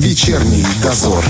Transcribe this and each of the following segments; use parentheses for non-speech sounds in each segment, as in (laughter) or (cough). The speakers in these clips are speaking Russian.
Вечерний дозор.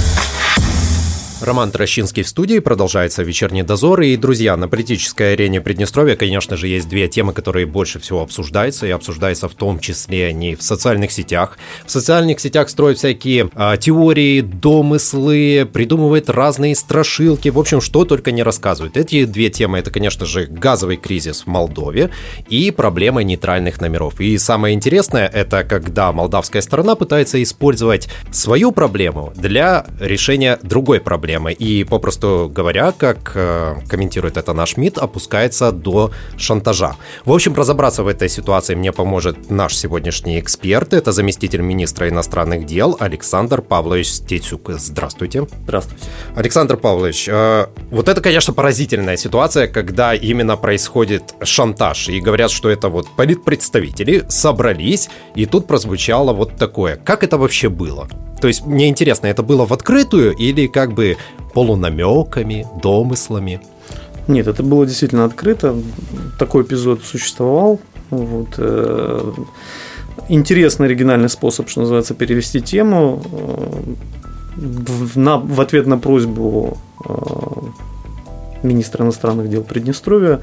Роман Трощинский в студии, продолжается «Вечерний дозор». И, друзья, на политической арене Приднестровья, конечно же, есть две темы, которые больше всего обсуждаются, и обсуждаются в том числе они в социальных сетях. В социальных сетях строят всякие а, теории, домыслы, придумывают разные страшилки, в общем, что только не рассказывают. Эти две темы, это, конечно же, газовый кризис в Молдове и проблема нейтральных номеров. И самое интересное, это когда молдавская сторона пытается использовать свою проблему для решения другой проблемы проблемы. И, попросту говоря, как э, комментирует это наш МИД, опускается до шантажа. В общем, разобраться в этой ситуации мне поможет наш сегодняшний эксперт. Это заместитель министра иностранных дел Александр Павлович Стецюк. Здравствуйте. Здравствуйте. Александр Павлович, э, вот это, конечно, поразительная ситуация, когда именно происходит шантаж. И говорят, что это вот политпредставители собрались, и тут прозвучало вот такое. Как это вообще было? То есть мне интересно, это было в открытую или как бы полунамеками, домыслами? Нет, это было действительно открыто. Такой эпизод существовал. Вот. Э, интересный оригинальный способ, что называется, перевести тему э, в, на, в ответ на просьбу э, министра иностранных дел Приднестровья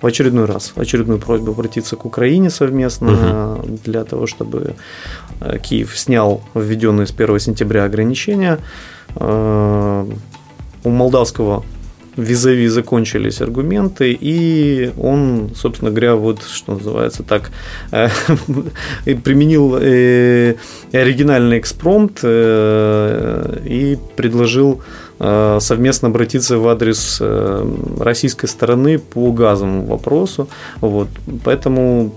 в очередной раз, в очередную просьбу обратиться к Украине совместно угу. для того, чтобы Киев снял введенные с 1 сентября ограничения. Э, у молдавского визави закончились аргументы, и он, собственно говоря, вот что называется так, э, (laughs) применил оригинальный экспромт и предложил Э, совместно обратиться в адрес э, российской стороны по газовому вопросу. Вот. Поэтому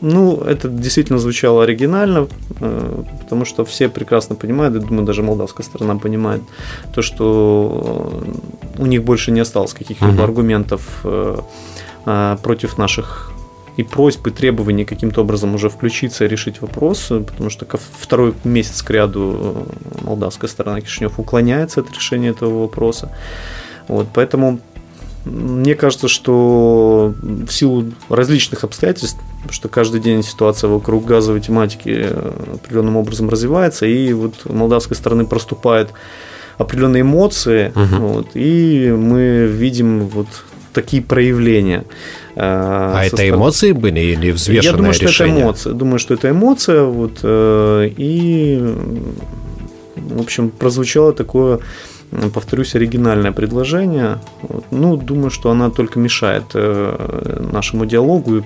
ну, это действительно звучало оригинально, э, потому что все прекрасно понимают, я думаю, даже молдавская сторона понимает, то, что у них больше не осталось каких-либо uh-huh. аргументов против наших и просьб, и требований каким-то образом уже включиться и решить вопрос, потому что второй месяц к ряду э, молдавская сторона Кишинев уклоняется от решения этого вопроса. Вот, поэтому мне кажется, что в силу различных обстоятельств, что каждый день ситуация вокруг газовой тематики э, определенным образом развивается, и вот молдавской стороны проступают определенные эмоции, угу. вот, и мы видим вот такие проявления. Э, а это стороны. эмоции были или взвешенное Я думаю, что решение? это эмоция. Думаю, что это эмоция. Вот, э, и, в общем, прозвучало такое повторюсь, оригинальное предложение. Ну, думаю, что она только мешает э, нашему диалогу и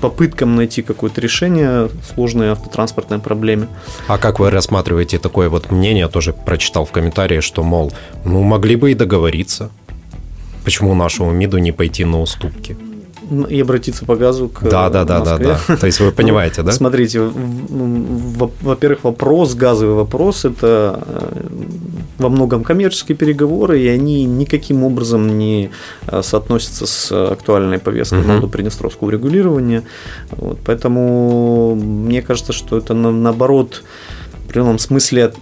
попыткам найти какое-то решение сложной автотранспортной проблеме. А как вы рассматриваете такое вот мнение? Я тоже прочитал в комментарии, что, мол, ну, могли бы и договориться. Почему нашему МИДу не пойти на уступки? и обратиться по газу к Да, да, да, да, да. То есть вы (laughs) понимаете, да? Смотрите, во-первых, вопрос, газовый вопрос, это э, во многом коммерческие переговоры, и они никаким образом не э, соотносятся с актуальной повесткой угу. Приднестровского урегулирования. Вот, поэтому мне кажется, что это наоборот в определенном смысле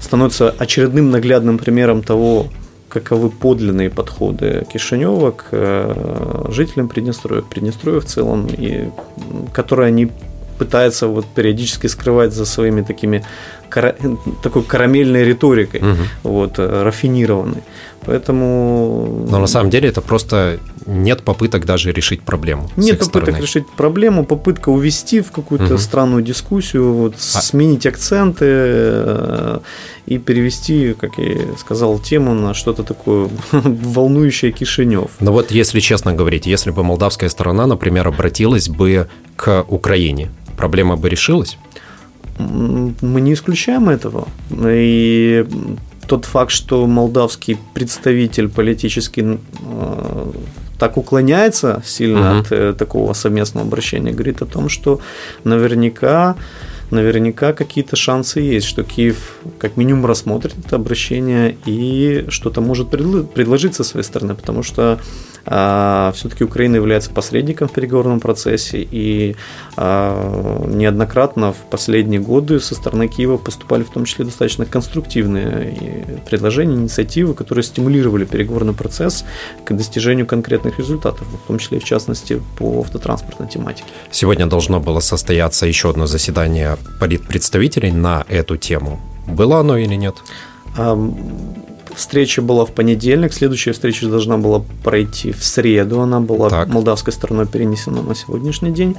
становится очередным наглядным примером того, каковы подлинные подходы Кишинева к э, жителям Приднестровья, к Приднестровью в целом, и которые они пытаются вот периодически скрывать за своими такими такой карамельной риторикой, угу. вот, э, рафинированной. Поэтому... Но на самом деле это просто нет попыток даже решить проблему. Нет попыток стороны. решить проблему, попытка увести в какую-то угу. странную дискуссию, вот, а... сменить акценты э, и перевести, как я сказал, тему на что-то такое (laughs) волнующее Кишинев. Но вот если честно говорить, если бы молдавская сторона, например, обратилась бы к Украине, проблема бы решилась? Мы не исключаем этого. И тот факт, что молдавский представитель политический э, так уклоняется сильно угу. от э, такого совместного обращения, говорит о том, что наверняка наверняка какие-то шансы есть, что Киев как минимум рассмотрит это обращение и что-то может предложить со своей стороны, потому что а, все-таки Украина является посредником в переговорном процессе, и а, неоднократно в последние годы со стороны Киева поступали в том числе достаточно конструктивные предложения, инициативы, которые стимулировали переговорный процесс к достижению конкретных результатов, в том числе и в частности по автотранспортной тематике. Сегодня должно было состояться еще одно заседание политпредставителей на эту тему. Было оно или нет? Встреча была в понедельник, следующая встреча должна была пройти в среду, она была так. молдавской стороной перенесена на сегодняшний день,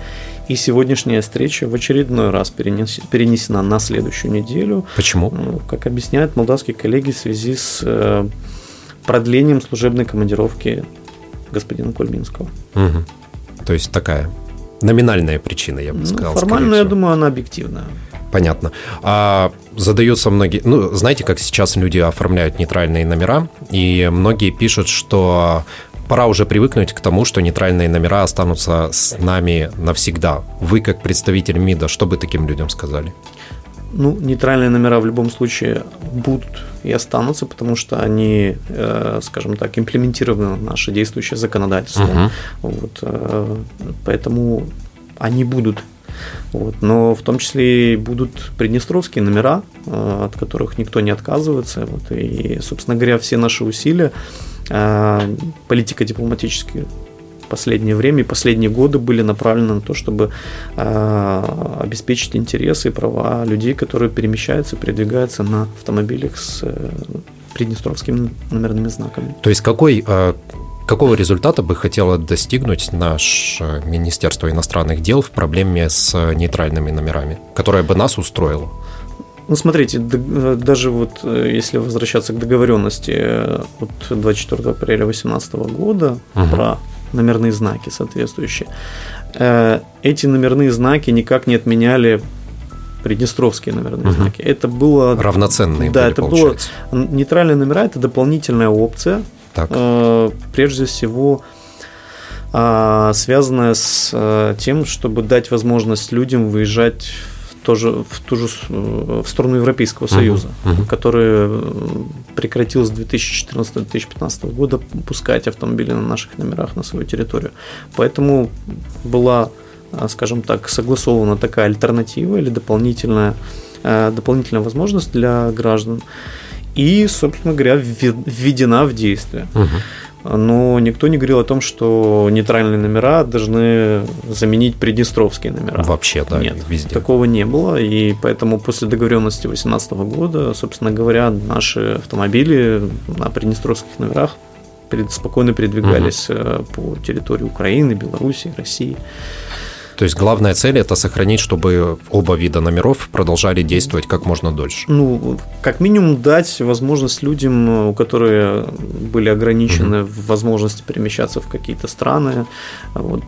и сегодняшняя встреча в очередной раз перенес, перенесена на следующую неделю. Почему? Как объясняют молдавские коллеги в связи с э, продлением служебной командировки господина Кульминского. Угу. То есть такая номинальная причина, я бы ну, сказал. Формально, я думаю, она объективная. Понятно. А задаются многие... Ну, знаете, как сейчас люди оформляют нейтральные номера, и многие пишут, что пора уже привыкнуть к тому, что нейтральные номера останутся с нами навсегда. Вы, как представитель МИДа, что бы таким людям сказали? Ну, нейтральные номера в любом случае будут и останутся, потому что они, э, скажем так, имплементированы в наше действующее законодательство. Угу. Вот, э, поэтому они будут. Вот, но в том числе и будут приднестровские номера, э, от которых никто не отказывается. Вот, и, собственно говоря, все наши усилия политико-дипломатические последнее время и последние годы были направлены на то, чтобы э, обеспечить интересы и права людей, которые перемещаются, передвигаются на автомобилях с э, приднестровскими номерными знаками. То есть какой э, Какого результата бы хотело достигнуть наше Министерство иностранных дел в проблеме с нейтральными номерами, которая бы нас устроила? Ну, смотрите, даже вот если возвращаться к договоренности от 24 апреля 2018 года угу. про номерные знаки соответствующие. Э, эти номерные знаки никак не отменяли приднестровские номерные угу. знаки. Это было равноценные. Да, были, это получается. было нейтральные номера. Это дополнительная опция. Так. Э, прежде всего а, связанная с э, тем, чтобы дать возможность людям выезжать тоже в ту же в сторону Европейского Союза, uh-huh, uh-huh. который э, прекратил с 2014-2015 года пускать автомобили на наших номерах на свою территорию. Поэтому была, э, скажем так, согласована такая альтернатива или дополнительная, э, дополнительная возможность для граждан. И, собственно говоря, введена в действие. Uh-huh но никто не говорил о том, что нейтральные номера должны заменить приднестровские номера. Вообще, да, Нет, везде. Такого не было, и поэтому после договоренности 2018 года, собственно говоря, наши автомобили на приднестровских номерах спокойно передвигались угу. по территории Украины, Белоруссии, России. То есть главная цель это сохранить, чтобы оба вида номеров продолжали действовать как можно дольше. Ну, как минимум дать возможность людям, у которых были ограничены угу. в возможности перемещаться в какие-то страны, вот,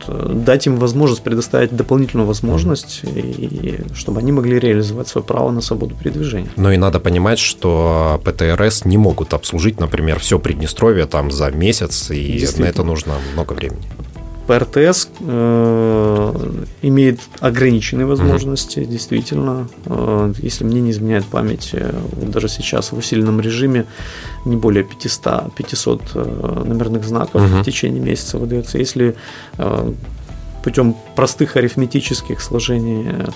дать им возможность предоставить дополнительную возможность, угу. и, чтобы они могли реализовать свое право на свободу передвижения. Но и надо понимать, что ПТРС не могут обслужить, например, все Приднестровье там за месяц, и на это нужно много времени. ПРТС э, имеет ограниченные возможности, mm-hmm. действительно. Э, если мне не изменяет память, э, даже сейчас в усиленном режиме не более 500, 500 э, номерных знаков mm-hmm. в течение месяца выдается. Если э, путем простых арифметических сложений э,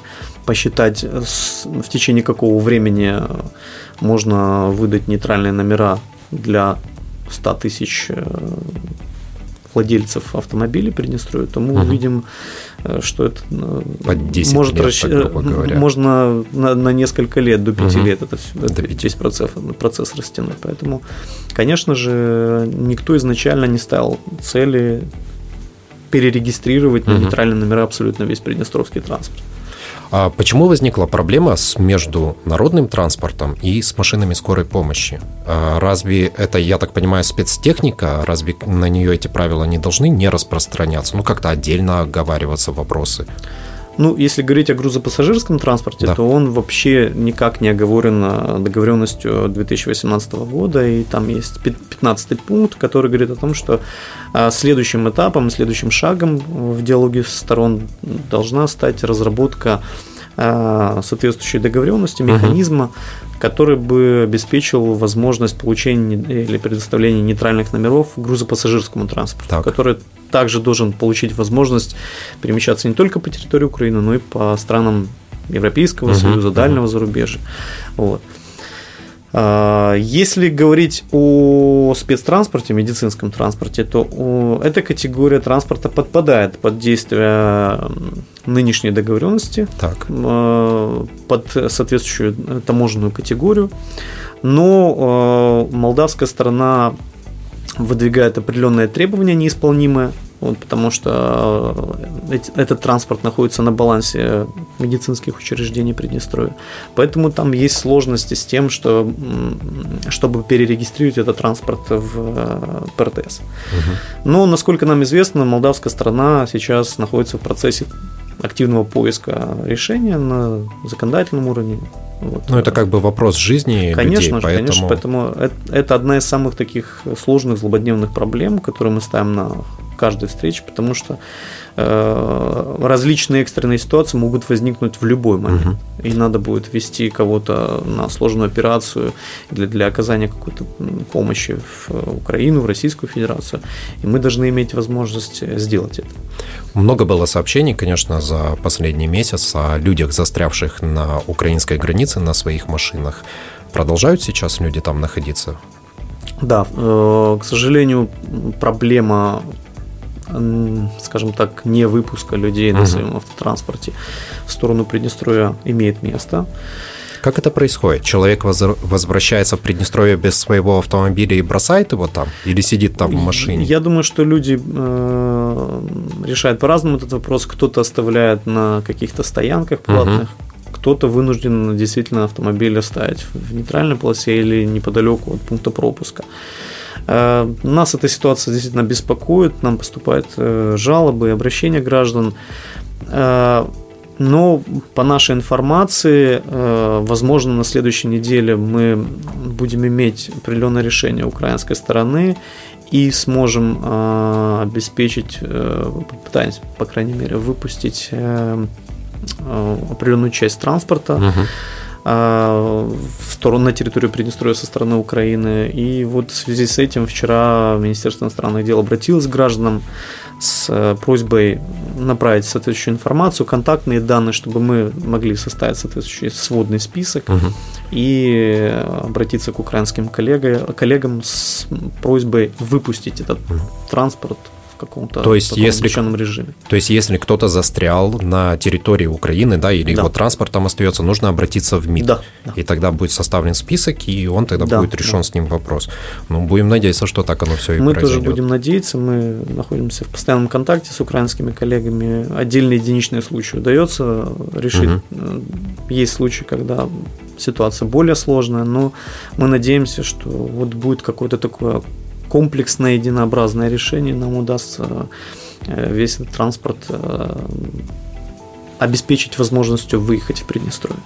посчитать, с, в течение какого времени можно выдать нейтральные номера для 100 тысяч владельцев автомобилей Приднестровья, то мы угу. увидим, э, что это э, Под 10 может лет, расщ... так, говоря. можно на, на несколько лет, до 5 угу. лет это, это весь процесс, процесс растянуть. Поэтому, конечно же, никто изначально не ставил цели перерегистрировать угу. на нейтральные номера абсолютно весь приднестровский транспорт. А почему возникла проблема с между народным транспортом и с машинами скорой помощи? А разве это, я так понимаю, спецтехника? Разве на нее эти правила не должны не распространяться? Ну, как-то отдельно оговариваться вопросы? Ну, если говорить о грузопассажирском транспорте, да. то он вообще никак не оговорен э, договоренностью 2018 года, и там есть 15 пункт, который говорит о том, что э, следующим этапом, следующим шагом в диалоге сторон должна стать разработка э, соответствующей договоренности, механизма, угу. который бы обеспечил возможность получения или предоставления нейтральных номеров грузопассажирскому транспорту, так. который также должен получить возможность перемещаться не только по территории Украины, но и по странам Европейского uh-huh, Союза, дальнего uh-huh. зарубежья. Вот. А, если говорить о спецтранспорте, медицинском транспорте, то эта категория транспорта подпадает под действие нынешней договоренности, так. А, под соответствующую таможенную категорию. Но а, молдавская сторона выдвигает определенные требования неисполнимые вот, потому что э, этот транспорт находится на балансе медицинских учреждений Приднестровья. Поэтому там есть сложности с тем, что, чтобы перерегистрировать этот транспорт в э, ПРТС. Угу. Но, насколько нам известно, молдавская страна сейчас находится в процессе активного поиска решения на законодательном уровне. Вот. Ну, это как бы вопрос жизни конечно людей, же, поэтому... Конечно, поэтому это, это одна из самых таких сложных, злободневных проблем, которые мы ставим на каждой встрече, потому что э, различные экстренные ситуации могут возникнуть в любой момент. Угу. И надо будет вести кого-то на сложную операцию для, для оказания какой-то помощи в Украину, в Российскую Федерацию. И мы должны иметь возможность сделать это. Много было сообщений, конечно, за последний месяц о людях, застрявших на украинской границе на своих машинах. Продолжают сейчас люди там находиться? Да, э, к сожалению, проблема скажем так, не выпуска людей на своем автотранспорте в сторону Приднестровья имеет место. Как это происходит? Человек возвращается в Приднестровье без своего автомобиля и бросает его там? Или сидит там в машине? Я думаю, что люди решают по-разному этот вопрос. Кто-то оставляет на каких-то стоянках платных, угу. кто-то вынужден действительно автомобиль оставить в нейтральной полосе или неподалеку от пункта пропуска. Э, нас эта ситуация действительно беспокоит, нам поступают э, жалобы и обращения граждан. Э, но по нашей информации, возможно, на следующей неделе мы будем иметь определенное решение украинской стороны и сможем обеспечить, попытаемся, по крайней мере, выпустить определенную часть транспорта. Uh-huh а, в сторону, на территорию Приднестровья со стороны Украины. И вот в связи с этим вчера Министерство иностранных дел обратилось к гражданам с э, просьбой направить соответствующую информацию, контактные данные, чтобы мы могли составить соответствующий сводный список угу. И обратиться к украинским коллегам, коллегам с просьбой выпустить этот транспорт в каком-то то есть, если, режиме. То есть, если кто-то застрял на территории Украины, да, или да. его транспорт там остается, нужно обратиться в МИД. Да, да. И тогда будет составлен список, и он тогда да, будет решен да. с ним вопрос. Ну, будем надеяться, что так оно все и Мы произойдет. тоже будем надеяться, мы находимся в постоянном контакте с украинскими коллегами. Отдельные единичные случаи удается решить. Угу. Есть случаи, когда ситуация более сложная, но мы надеемся, что вот будет какое-то такое комплексное единообразное решение, нам удастся э, весь этот транспорт э, обеспечить возможностью выехать в Приднестровье.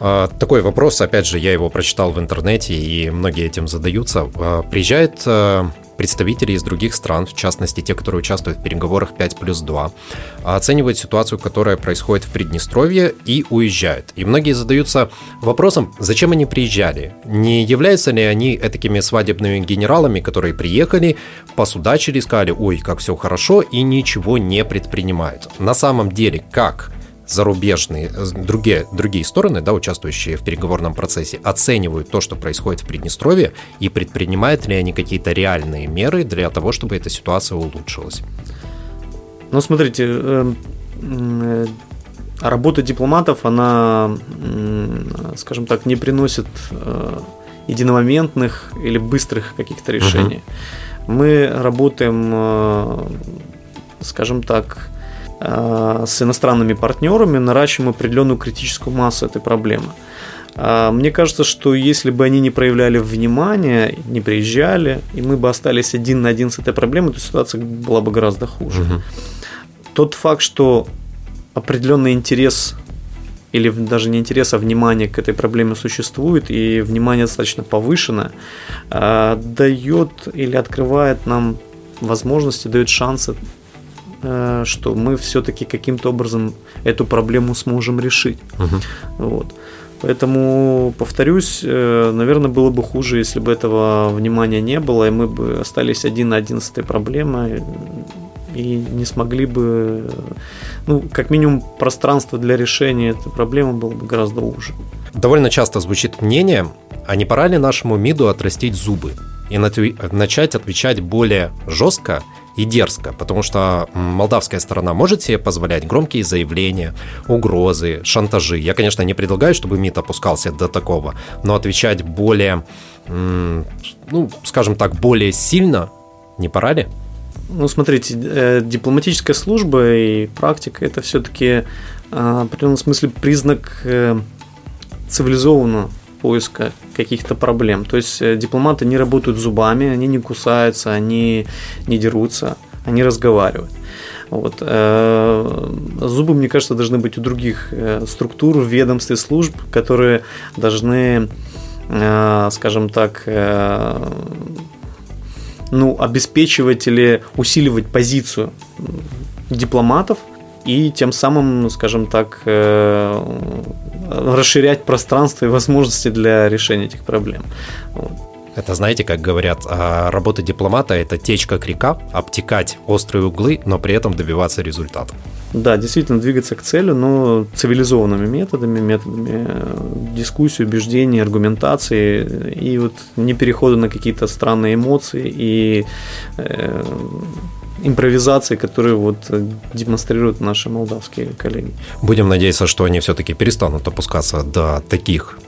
А, такой вопрос, опять же, я его прочитал в интернете, и многие этим задаются. А, приезжает э, представители из других стран, в частности те, которые участвуют в переговорах 5 плюс 2, оценивают ситуацию, которая происходит в Приднестровье и уезжают. И многие задаются вопросом, зачем они приезжали? Не являются ли они такими свадебными генералами, которые приехали, посудачили, сказали, ой, как все хорошо, и ничего не предпринимают. На самом деле, как зарубежные, э, другие, другие стороны, да, участвующие в переговорном процессе, оценивают то, что происходит в Приднестровье, и предпринимают ли они какие-то реальные меры для того, чтобы эта ситуация улучшилась? Ну, смотрите, эм, э, работа дипломатов, она, скажем так, не приносит э, единомоментных или быстрых каких-то решений. Угу. Мы работаем, скажем так, Э, с иностранными партнерами наращиваем определенную критическую массу этой проблемы. А, мне кажется, что если бы они не проявляли внимания, не приезжали, и мы бы остались один на один с этой проблемой, то ситуация была бы гораздо хуже. Угу. Тот факт, что определенный интерес или даже не интерес, а внимание к этой проблеме существует, и внимание достаточно повышенное, а, дает или открывает нам возможности, дает шансы Э, что мы все-таки каким-то образом эту проблему сможем решить. Угу. Вот. Поэтому, повторюсь, э, наверное, было бы хуже, если бы этого внимания не было, и мы бы остались один на один с этой проблемой и не смогли бы, ну, как минимум, пространство для решения этой проблемы было бы гораздо уже. Довольно часто звучит мнение, а не пора ли нашему МИДу отрастить зубы и начать отвечать более жестко и дерзко, потому что молдавская сторона может себе позволять громкие заявления, угрозы, шантажи. Я, конечно, не предлагаю, чтобы МИД опускался до такого, но отвечать более, ну, скажем так, более сильно не пора ли? Ну, смотрите, э, дипломатическая служба и практика – это все-таки э, в определенном смысле признак э, цивилизованного поиска каких-то проблем. То есть дипломаты не работают зубами, они не кусаются, они не дерутся, они разговаривают. Вот. Зубы, мне кажется, должны быть у других структур, ведомств и служб, которые должны, скажем так, ну, обеспечивать или усиливать позицию дипломатов и тем самым, скажем так, э, расширять пространство и возможности для решения этих проблем. Это, знаете, как говорят, а, работа дипломата – это течь как река, обтекать острые углы, но при этом добиваться результата. Да, действительно двигаться к цели, но цивилизованными методами, методами э, дискуссии, убеждений, аргументации и вот не перехода на какие-то странные эмоции и э, импровизации, которые вот демонстрируют наши молдавские коллеги. Будем надеяться, что они все-таки перестанут опускаться до таких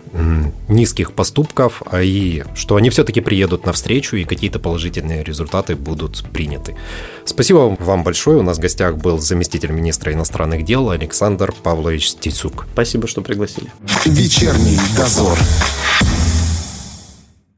низких поступков, а и что они все-таки приедут навстречу и какие-то положительные результаты будут приняты. Спасибо вам большое. У нас в гостях был заместитель министра иностранных дел Александр Павлович Стецук. Спасибо, что пригласили. Вечерний дозор.